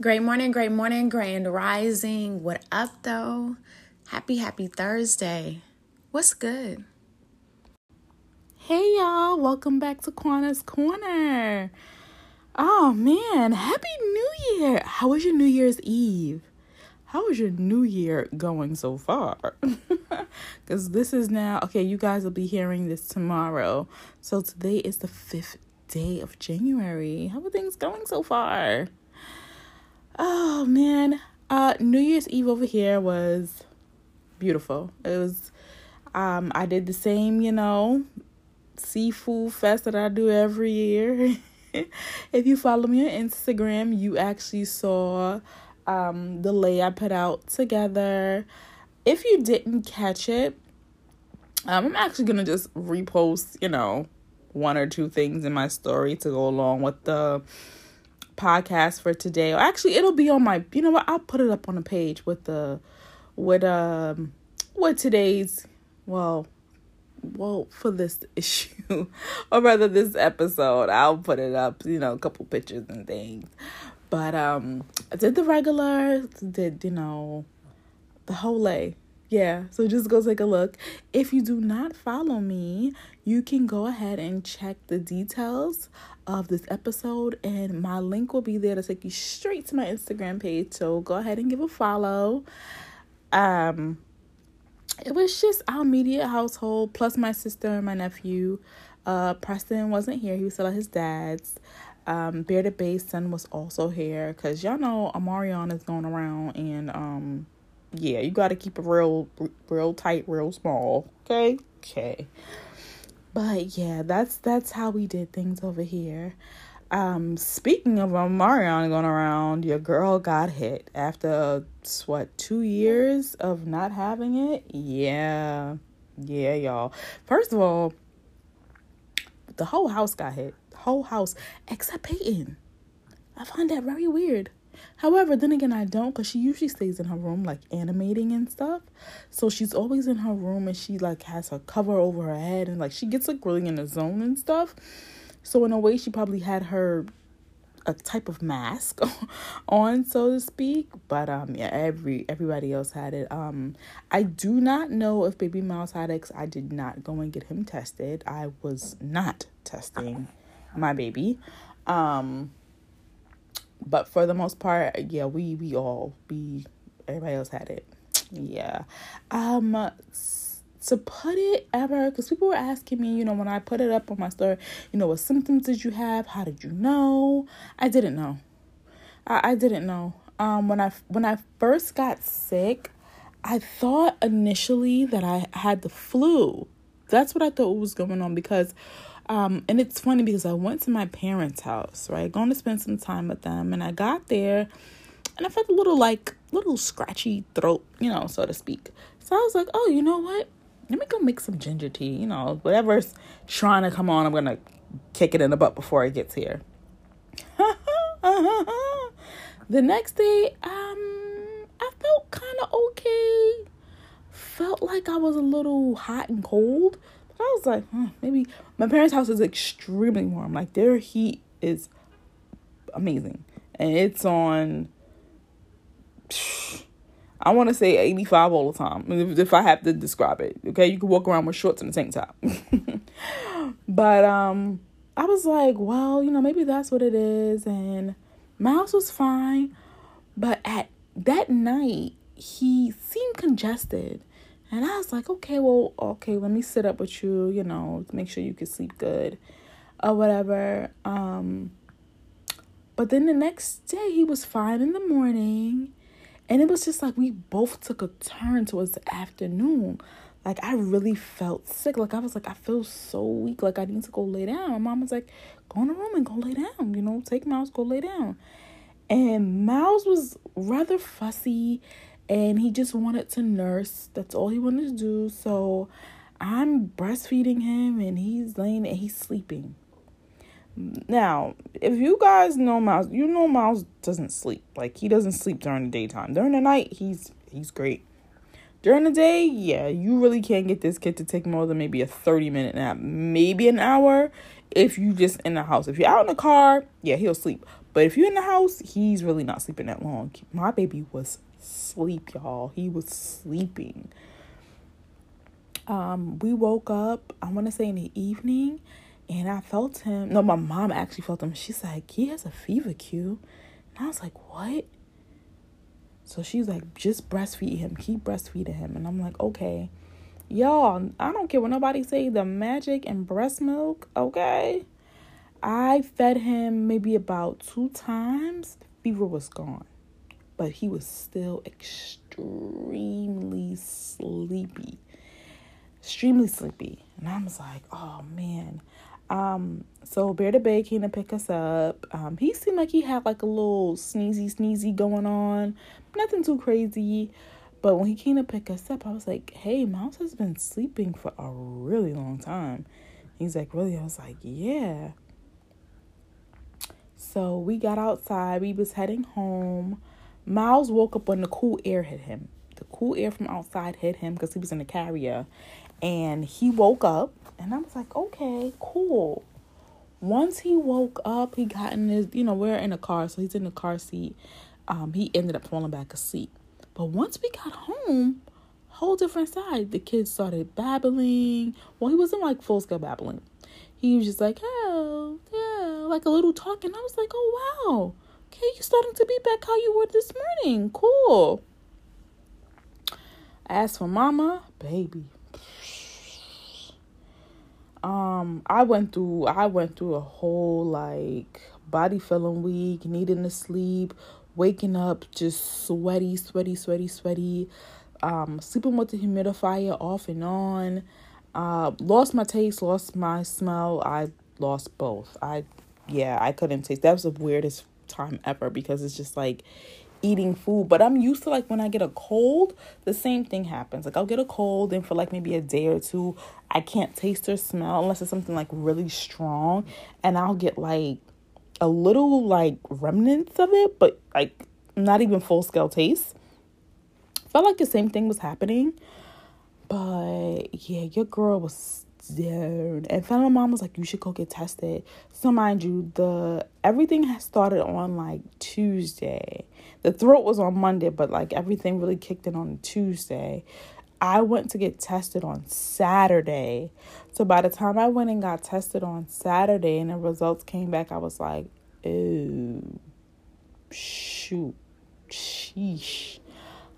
Great morning, great morning, grand rising. What up, though? Happy, happy Thursday. What's good? Hey, y'all. Welcome back to Quana's Corner. Oh, man. Happy New Year. How was your New Year's Eve? How is your New Year going so far? Because this is now, okay, you guys will be hearing this tomorrow. So today is the fifth day of January. How are things going so far? Oh man, uh New Year's Eve over here was beautiful. It was um I did the same, you know, seafood fest that I do every year. if you follow me on Instagram, you actually saw um the lay I put out together. If you didn't catch it, um, I'm actually gonna just repost, you know, one or two things in my story to go along with the podcast for today. Or actually, it'll be on my. You know what? I'll put it up on the page with the with um with today's well well for this issue or rather this episode i'll put it up you know a couple pictures and things but um i did the regular did you know the whole lay yeah, so just go take a look. If you do not follow me, you can go ahead and check the details of this episode, and my link will be there to take you straight to my Instagram page. So go ahead and give a follow. Um, it was just our immediate household plus my sister and my nephew. Uh, Preston wasn't here; he was still at his dad's. Um, Bearded Bay's son was also here because y'all know Omicron is going around and um yeah, you got to keep it real, real tight, real small. Okay, okay. But yeah, that's that's how we did things over here. Um, speaking of Omicron going around, your girl got hit after what two years of not having it. Yeah, yeah, y'all. First of all, the whole house got hit. Whole house except Peyton. I find that very weird. However, then again, I don't because she usually stays in her room like animating and stuff. So she's always in her room and she like has her cover over her head and like she gets like really in the zone and stuff. So in a way, she probably had her a type of mask on so to speak but um yeah every everybody else had it um i do not know if baby miles had it i did not go and get him tested i was not testing my baby um but for the most part, yeah, we we all we everybody else had it. Yeah. Um to put it ever because people were asking me, you know, when I put it up on my story, you know, what symptoms did you have? How did you know? I didn't know. I, I didn't know. Um when I when I first got sick, I thought initially that I had the flu. That's what I thought was going on because um, and it's funny because I went to my parents' house, right? Going to spend some time with them, and I got there, and I felt a little like little scratchy throat, you know, so to speak. So I was like, oh, you know what? Let me go make some ginger tea. You know, whatever's trying to come on, I'm gonna kick it in the butt before it gets here. the next day, um, I felt kind of okay. Felt like I was a little hot and cold. I was like, hmm, maybe my parents' house is extremely warm. Like their heat is amazing, and it's on. I want to say 85 all the time, if, if I have to describe it. Okay, you can walk around with shorts and a tank top. but um, I was like, well, you know, maybe that's what it is. And my house was fine, but at that night he seemed congested and I was like, okay, well, okay, let me sit up with you, you know, make sure you can sleep good or whatever. Um, but then the next day he was fine in the morning. And it was just like we both took a turn towards the afternoon. Like I really felt sick. Like I was like, I feel so weak. Like I need to go lay down. My mom was like, go in the room and go lay down. You know, take Miles, go lay down. And Miles was rather fussy and he just wanted to nurse. That's all he wanted to do. So I'm breastfeeding him and he's laying and he's sleeping. Now, if you guys know Miles, you know Miles doesn't sleep. Like he doesn't sleep during the daytime. During the night, he's he's great. During the day, yeah, you really can't get this kid to take more than maybe a 30 minute nap, maybe an hour if you just in the house. If you're out in the car, yeah, he'll sleep. But if you're in the house, he's really not sleeping that long. My baby was sleep, y'all. He was sleeping. Um, we woke up, I want to say in the evening, and I felt him. No, my mom actually felt him. She's like, he has a fever Q. And I was like, what? So she's like, just breastfeed him. Keep breastfeeding him. And I'm like, okay. Y'all, I don't care what nobody say the magic and breast milk, okay? I fed him maybe about two times. fever was gone. But he was still extremely sleepy. Extremely sleepy. And I was like, oh man. Um, so Bear the Bay came to pick us up. Um, he seemed like he had like a little sneezy sneezy going on. Nothing too crazy. But when he came to pick us up, I was like, hey, Mouse has been sleeping for a really long time. He's like, really? I was like, yeah. So we got outside. We was heading home. Miles woke up when the cool air hit him. The cool air from outside hit him because he was in the carrier. And he woke up. And I was like, okay, cool. Once he woke up, he got in his, you know, we're in a car. So he's in the car seat. Um, he ended up falling back asleep. But once we got home, whole different side. The kids started babbling. Well, he wasn't like full scale babbling. He was just like, oh, yeah, like a little talking. I was like, oh, wow. Okay, you're starting to be back how you were this morning. Cool. As for mama, baby. Um, I went through I went through a whole like body feeling weak, needing to sleep, waking up just sweaty, sweaty, sweaty, sweaty. Um, sleeping with the humidifier off and on. Uh, lost my taste, lost my smell. I lost both. I, yeah, I couldn't taste. That was the weirdest time ever because it's just like eating food. But I'm used to like when I get a cold, the same thing happens. Like I'll get a cold and for like maybe a day or two, I can't taste or smell unless it's something like really strong, and I'll get like a little like remnants of it, but like not even full scale taste. Felt like the same thing was happening. But yeah, your girl was down. And family mom was like, you should go get tested. So mind you, the everything has started on like Tuesday. The throat was on Monday, but like everything really kicked in on Tuesday. I went to get tested on Saturday. So by the time I went and got tested on Saturday and the results came back, I was like, oh, shoot, sheesh.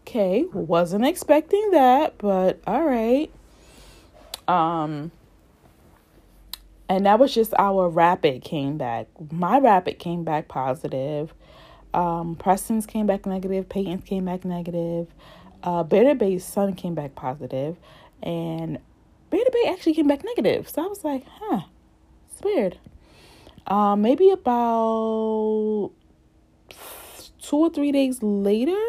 Okay, wasn't expecting that, but all right. Um, and that was just our rapid came back. My rapid came back positive. Um, Preston's came back negative. Peyton's came back negative uh, Beta Bay's son came back positive, and Beta Bay actually came back negative. So I was like, huh, it's weird. Um, maybe about two or three days later,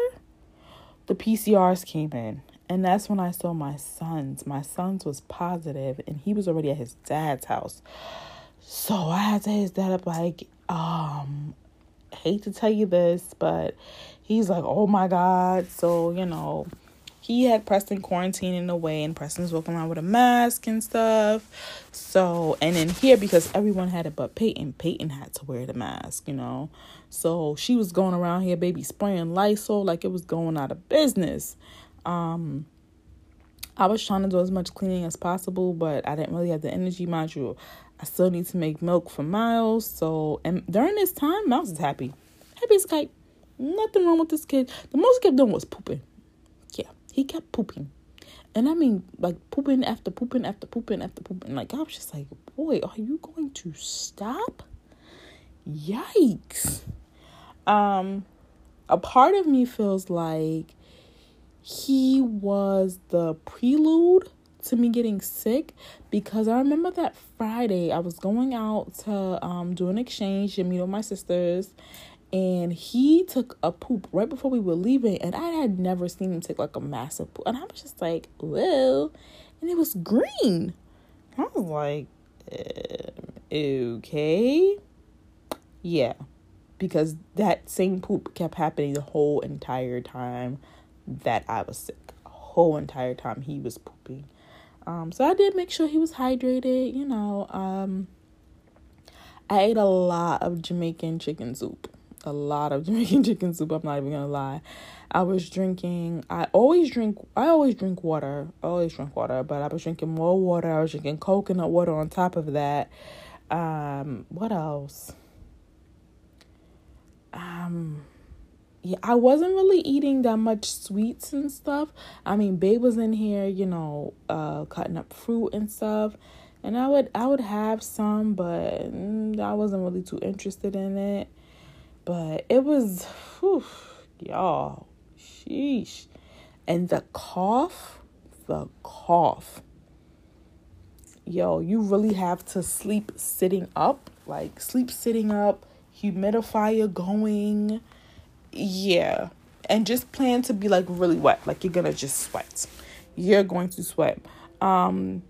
the PCRs came in. And that's when I saw my son's. My son's was positive, and he was already at his dad's house. So I had to hit his dad up like, um, hate to tell you this, but he's like, oh my God. So, you know, he had Preston quarantining way, and Preston's walking around with a mask and stuff. So, and then here, because everyone had it but Peyton, Peyton had to wear the mask, you know. So she was going around here, baby, spraying Lysol like it was going out of business. Um, I was trying to do as much cleaning as possible, but I didn't really have the energy module. I still need to make milk for Miles. So, and during this time, Miles is happy. Happy as kite. Nothing wrong with this kid. The most he kept doing was pooping. Yeah, he kept pooping. And I mean, like pooping after pooping after pooping after pooping. Like, I was just like, boy, are you going to stop? Yikes. Um, a part of me feels like he was the prelude to me getting sick because I remember that Friday I was going out to um, do an exchange and meet with my sisters and he took a poop right before we were leaving and I had never seen him take like a massive poop and I was just like well and it was green. I was like um, okay yeah because that same poop kept happening the whole entire time that I was sick whole entire time he was pooping um, so I did make sure he was hydrated, you know. Um, I ate a lot of Jamaican chicken soup. a lot of Jamaican chicken soup. I'm not even gonna lie. I was drinking. I always drink. I always drink water. I always drink water, but I was drinking more water. I was drinking coconut water on top of that. Um, what else? Um, yeah, I wasn't really eating that much sweets and stuff. I mean, Babe was in here, you know, uh, cutting up fruit and stuff and I would I would have some, but mm, I wasn't really too interested in it. But it was, whew, y'all, sheesh, and the cough, the cough. Yo, you really have to sleep sitting up, like sleep sitting up, humidifier going, yeah, and just plan to be like really wet, like you're gonna just sweat. You're going to sweat. Um,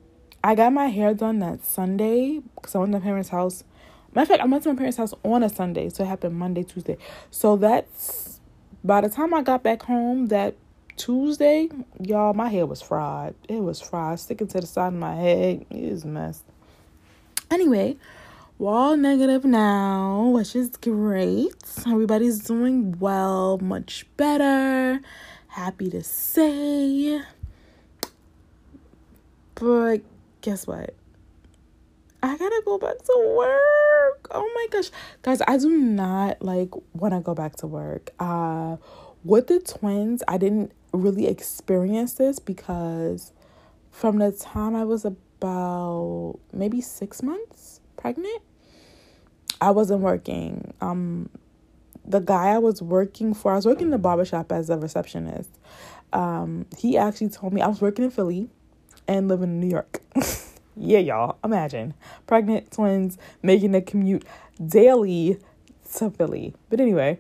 I got my hair done that Sunday because I went to my parents' house. Matter of fact, I went to my parents' house on a Sunday, so it happened Monday, Tuesday. So that's by the time I got back home that Tuesday, y'all, my hair was fried. It was fried, sticking to the side of my head. It was messed. Anyway, all negative now, which is great. Everybody's doing well, much better. Happy to say. But guess what? I gotta go back to work. Oh my gosh. Guys, I do not like when I go back to work. Uh with the twins, I didn't really experience this because from the time I was about maybe six months pregnant, I wasn't working. Um the guy I was working for, I was working in the barbershop as a receptionist. Um, he actually told me I was working in Philly and living in New York. yeah, y'all, imagine pregnant twins making a commute daily to Philly. But anyway,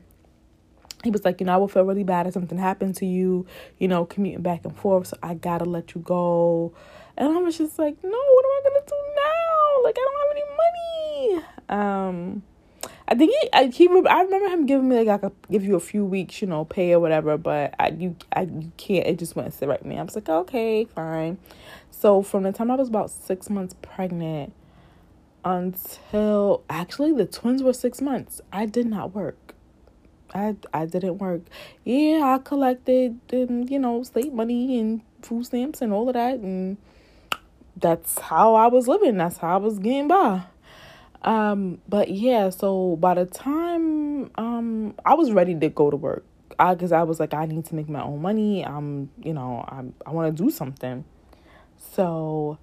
he was like, you know, I will feel really bad if something happened to you, you know, commuting back and forth. So I gotta let you go. And I was just like, no, what am I gonna do now? Like, I don't have any money. Um, I think he, I, he, I remember him giving me like I could give you a few weeks, you know, pay or whatever. But I, you, I, you can't. It just wouldn't sit right with me. I was like, okay, fine. So from the time I was about six months pregnant until actually the twins were six months, I did not work. I I didn't work. Yeah, I collected and you know state money and food stamps and all of that, and that's how I was living. That's how I was getting by. Um, but yeah, so by the time um I was ready to go to work, I because I was like I need to make my own money. I'm you know I'm I want to do something. So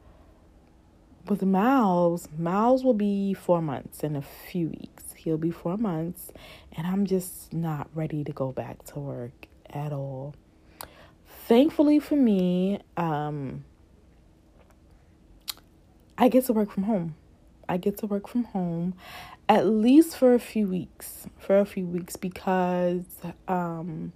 with Miles, Miles will be four months in a few weeks. He'll be four months, and I'm just not ready to go back to work at all. Thankfully for me, um, I get to work from home. I get to work from home at least for a few weeks. For a few weeks because um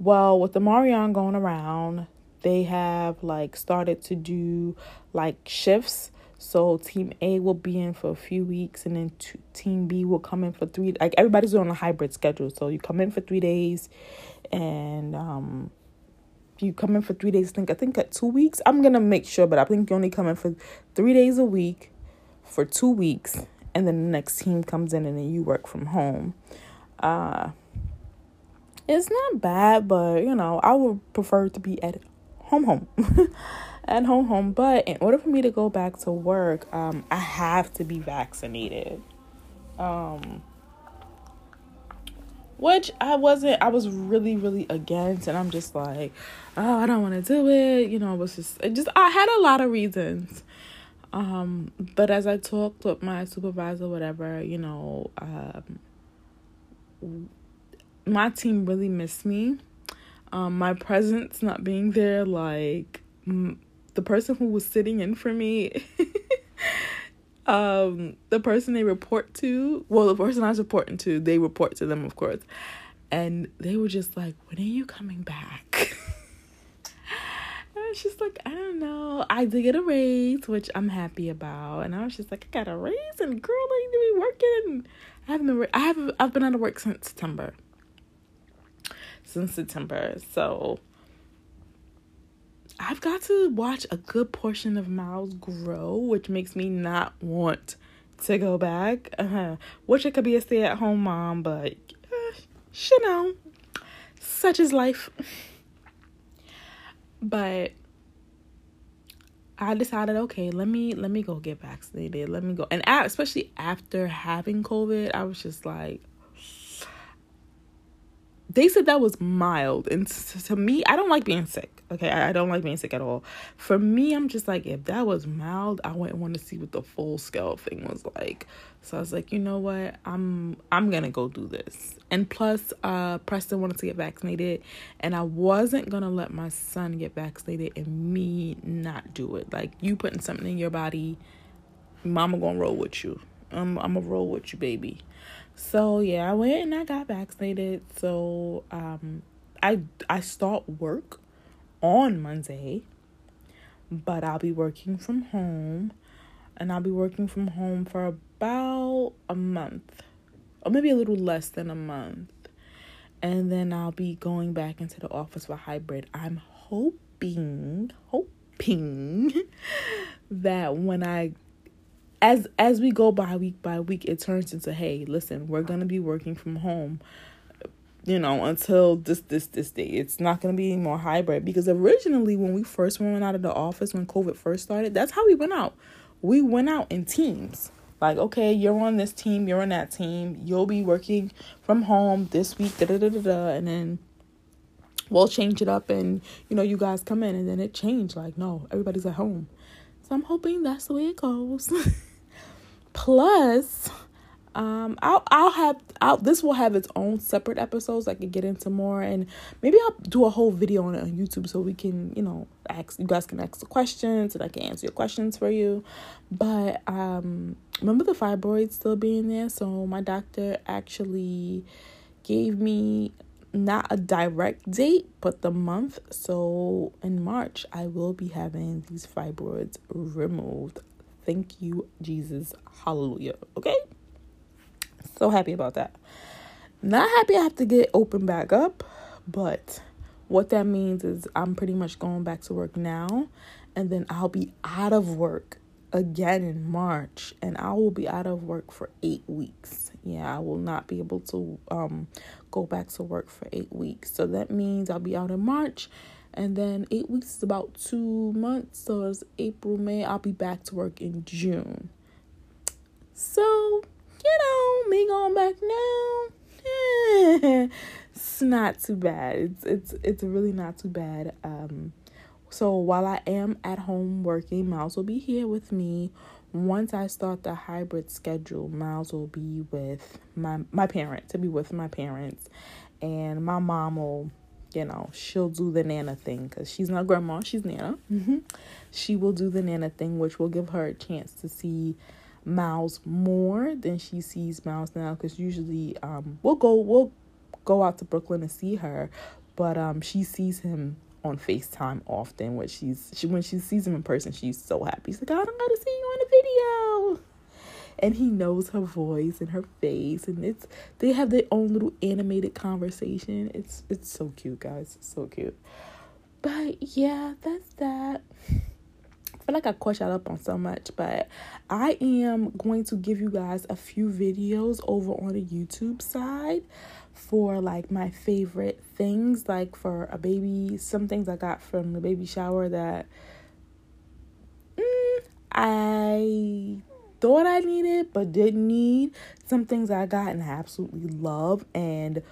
well, with the Omicron going around, they have like started to do like shifts. So team A will be in for a few weeks, and then team B will come in for three. Like everybody's on a hybrid schedule, so you come in for three days, and um, you come in for three days. I think I think at two weeks. I'm gonna make sure, but I think you only come in for three days a week, for two weeks, and then the next team comes in, and then you work from home. Uh, it's not bad, but you know I would prefer to be at home home at home home. But in order for me to go back to work um i have to be vaccinated. Um which i wasn't i was really really against and i'm just like oh i don't want to do it you know it was just it just i had a lot of reasons um but as i talked with my supervisor whatever you know um my team really missed me um, my presence not being there, like m- the person who was sitting in for me, um, the person they report to, well, the person I was reporting to, they report to them, of course, and they were just like, "When are you coming back?" was just like, "I don't know." I did get a raise, which I'm happy about, and I was just like, "I got a raise, and girl, I need to be working." I haven't been, I have, I've been out of work since September since September. So I've got to watch a good portion of Miles grow, which makes me not want to go back. Uh-huh. Wish I could be a stay at home mom, but uh, you know, such is life. But I decided, okay, let me let me go get vaccinated. Let me go, and especially after having COVID, I was just like, they said that was mild. And to me i don't like being sick okay? I, don't like being sick at all. For me i'm just like if that was mild i wouldn't want to see what the full scale thing was like. So i was like you know what? I'm i'm gonna go do this. And plus uh preston wanted to get vaccinated and i wasn't gonna let my son get vaccinated and me not do it. Like you putting something in your body mama gonna roll with you. I'm, I'm gonna roll with you baby so yeah, I went and I got vaccinated. So um I I start work on Monday, but I'll be working from home and I'll be working from home for about a month or maybe a little less than a month. And then I'll be going back into the office for hybrid. I'm hoping, hoping that when I as as we go by week by week it turns into hey listen we're gonna be working from home you know until this this this day. It's not gonna be more hybrid. Because originally when we first went out of the office when covid first started that's how we went out. We went out in teams. Like okay you're on this team you're on that team you'll be working from home this week da da da da, da and then we'll change it up and you know you guys come in and then it changed. Like no everybody's at home. So i'm hoping that's the way it goes Plus, um, I'll I'll have I'll this will have its own separate episodes. I can get into more, and maybe I'll do a whole video on it on YouTube so we can you know ask you guys can ask the questions and I can answer your questions for you. But um, remember the fibroids still being there, so my doctor actually gave me not a direct date, but the month. So in March, I will be having these fibroids removed. Thank you, Jesus. Hallelujah. Okay? So happy about that. Not happy I have to get open back up, but what that means is I'm pretty much going back to work now, and then I'll be out of work again in March, and I will be out of work for eight weeks. Yeah, I will not be able to um go back to work for eight weeks. So that means I'll be out in March and then eight weeks is about two months so it's april may. I'll be back to work in june. So you know me going back now it's not too bad. It's it's it's really not too bad. Um so while i am at home working miles will be here with me. Once i start the hybrid schedule miles will be with my my parents to be with my parents. And my mom will you know, she'll do the Nana thing because she's not grandma, she's Nana. Mm-hmm. She will do the Nana thing, which will give her a chance to see Miles more than she sees Miles now. Because usually, um, we'll go we'll go out to Brooklyn to see her, but um, she sees him on FaceTime often. Which she's she when she sees him in person, she's so happy. She's like, I don't got to see you on a video and he knows her voice and her face and it's they have their own little animated conversation. It's it's so cute guys. So cute. But yeah that's that. I feel like I caught y'all up on so much, but I am going to give you guys a few videos over on the YouTube side for like my favorite things, like for a baby, some things I got from the baby shower that mm, I thought I needed but didn't need. Some things I got and I absolutely love. And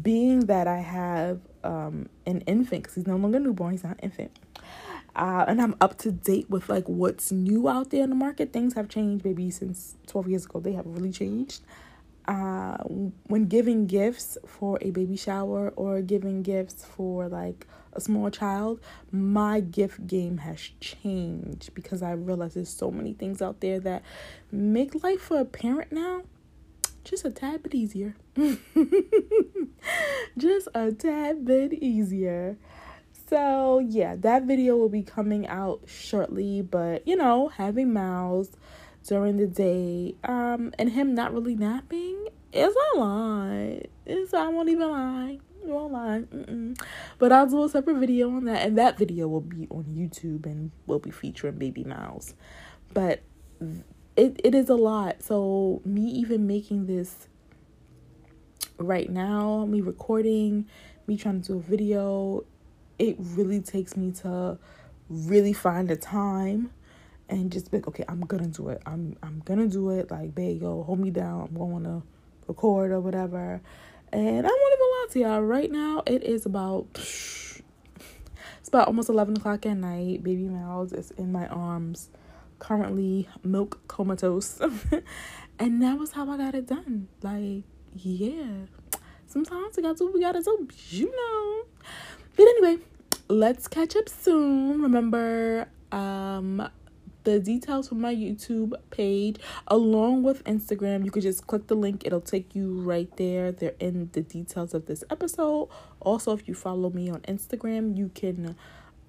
being that I have um, an infant, because he's no longer newborn, he's not an infant. Uh, and I'm up to date with like what's new out there in the market. Things have changed, maybe since 12 years ago. They have really changed. Uh, when giving gifts for a baby shower or giving gifts for like a small child, my gift game has changed because I realize there's so many things out there that make life for a parent now just a tad bit easier. just a tad bit easier. So, yeah, that video will be coming out shortly, but you know, having Miles during the day um and him not really napping is a lot. It's I won't even lie won't lie. Mm-mm. But I'll do a separate video on that, and that video will be on YouTube and will be featuring Baby Miles. But it, it is a lot. So me even making this right now, me recording, me trying to do a video, it really takes me to really find the time and just be like, okay, I'm gonna do it. I'm I'm gonna do it. Like, babe, yo, hold me down. I'm going to record or whatever. And I won't even lie to y'all. Right now, it is about it's about almost eleven o'clock at night. Baby Miles is in my arms, currently milk comatose, and that was how I got it done. Like, yeah, sometimes we got to do we gotta do, you know. But anyway, let's catch up soon. Remember, um, the details from my YouTube page along with Instagram. You could just click the link, it'll take you right there. They're in the details of this episode. Also, if you follow me on Instagram, you can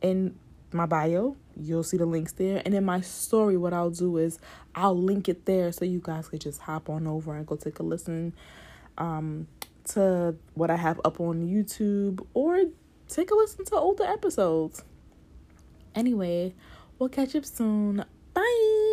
in my bio, you'll see the links there. And in my story, what I'll do is I'll link it there so you guys could just hop on over and go take a listen um to what I have up on YouTube or take a listen to older episodes. Anyway, We'll catch up soon. Bye.